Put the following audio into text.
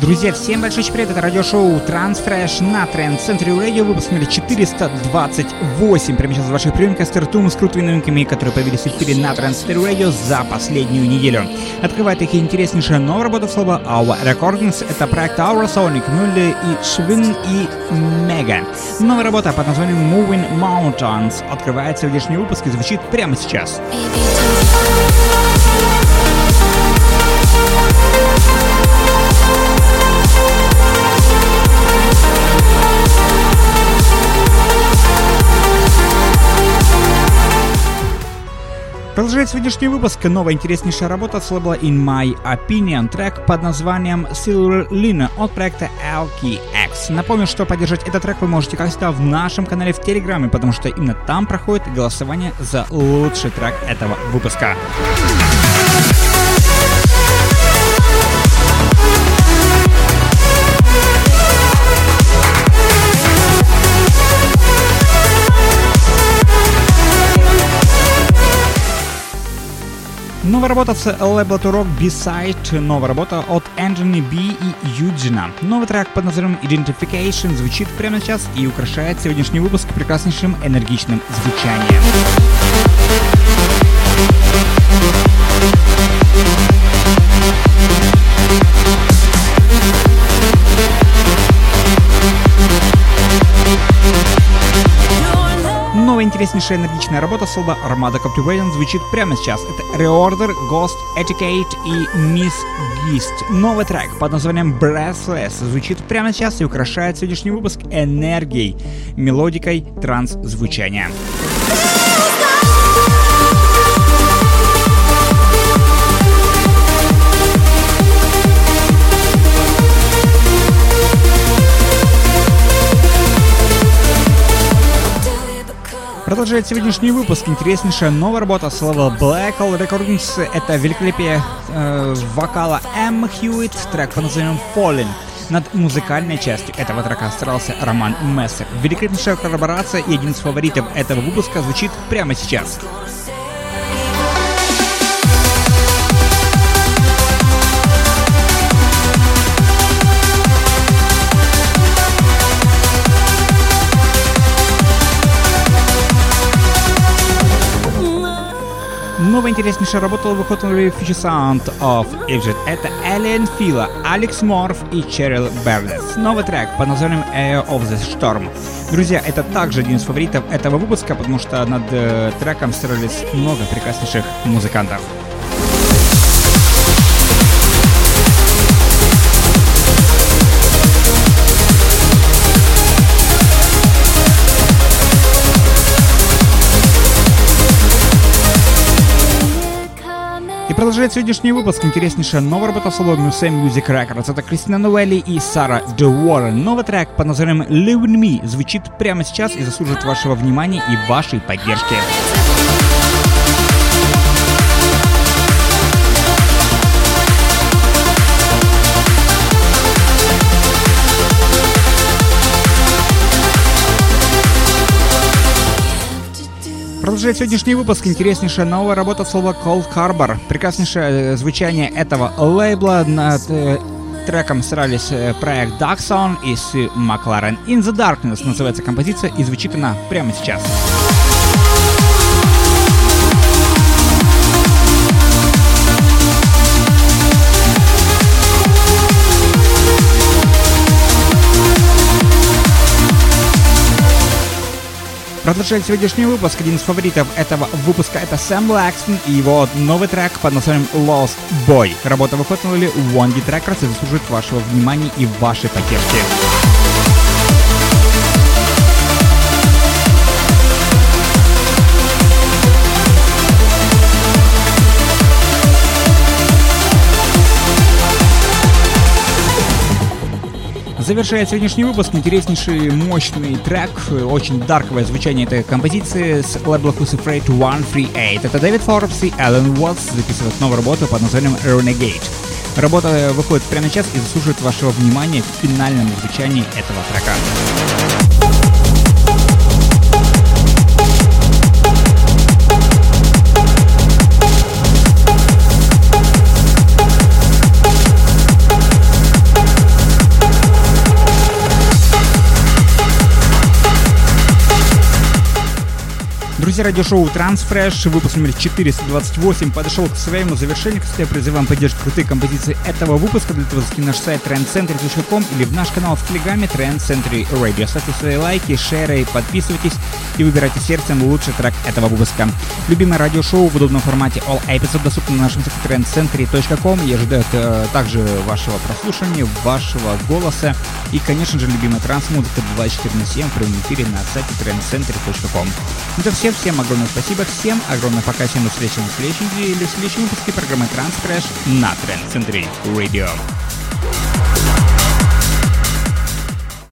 Друзья, всем большой привет, это радиошоу Transfresh на Тренд Центре Радио, выпуск номер 428. Прямо сейчас ваших приемников стартуем с крутыми новинками, которые появились в эфире на Тренд Центре Радио за последнюю неделю. Открывает их интереснейшая новая работа слова Our Recordings, это проект Our Sonic, Мюлле и Швин и Мега. Новая работа под названием Moving Mountains открывает сегодняшний выпуск и звучит прямо сейчас. Baby, Продолжает сегодняшний выпуск новая интереснейшая работа с лейбла In My Opinion, трек под названием Silver Lina от проекта Alki X. Напомню, что поддержать этот трек вы можете, как всегда, в нашем канале в Телеграме, потому что именно там проходит голосование за лучший трек этого выпуска. Новая работа с лейбла Turok B-Side, новая работа от Энджини B и Юджина. Новый трек под названием Identification звучит прямо сейчас и украшает сегодняшний выпуск прекраснейшим энергичным звучанием. Новая интереснейшая энергичная работа слова Armada Captivating звучит прямо сейчас. Это Reorder, Ghost, Etiquette и Miss Gist. Новый трек под названием Breathless звучит прямо сейчас и украшает сегодняшний выпуск энергией, мелодикой транс-звучания. Продолжает сегодняшний выпуск интереснейшая новая работа с лейбла Black Hole Recordings. Это великолепие э, вокала М. Хьюитт, трек под названием Fallen. Над музыкальной частью этого трека старался Роман Мессер. Великолепнейшая коллаборация и один из фаворитов этого выпуска звучит прямо сейчас. Новая интереснейшая работа выходила в Future Sound of Egypt. Это Alien Фила, Алекс Морф и Черил Бернес. Новый трек под названием Air of the Storm. Друзья, это также один из фаворитов этого выпуска, потому что над э, треком старались много прекраснейших музыкантов. Продолжает сегодняшний выпуск интереснейшая новая работа с лобом Music Records. Это Кристина Новелли и Сара Де Уоррен. Новый трек под названием Live Me звучит прямо сейчас и заслужит вашего внимания и вашей поддержки. Продолжает сегодняшний выпуск интереснейшая новая работа слова Cold Harbor. Прекраснейшее э, звучание этого лейбла. Над э, треком старались э, проект Dark и с McLaren. In the Darkness называется композиция и звучит она прямо сейчас. Продолжает сегодняшний выпуск. Один из фаворитов этого выпуска это Сэм Лакстон и его новый трек под названием Lost Boy. Работа выходила в One Beat Records и заслужит вашего внимания и вашей поддержки. Завершает сегодняшний выпуск интереснейший мощный трек, очень дарковое звучание этой композиции с лейбла Crucifrate 138. Это Дэвид Форбс и Ален Уотс записывают новую работу под названием Renegade. Работа выходит прямо сейчас и заслуживает вашего внимания в финальном звучании этого трека. Друзья, радиошоу Transfresh, выпуск номер 428, подошел к своему завершению. Кстати, я призываю вам поддерживать крутые композиции этого выпуска. Для этого на наш сайт trendcentry.com или в наш канал в Телеграме Trend Century Radio. Ставьте свои лайки, шеры, подписывайтесь и выбирайте сердцем лучший трек этого выпуска. Любимое радиошоу в удобном формате All Episodes доступно на нашем сайте trendcentry.com. Я ожидаю э, также вашего прослушивания, вашего голоса и, конечно же, любимая транс-музыка 24 на 7 в прямом эфире на сайте trendcentry.com. Это все. Всем огромное спасибо. Всем огромное пока. Всем до встречи на следующей неделе в следующем выпуске программы Transcrash на Trend Century Radio.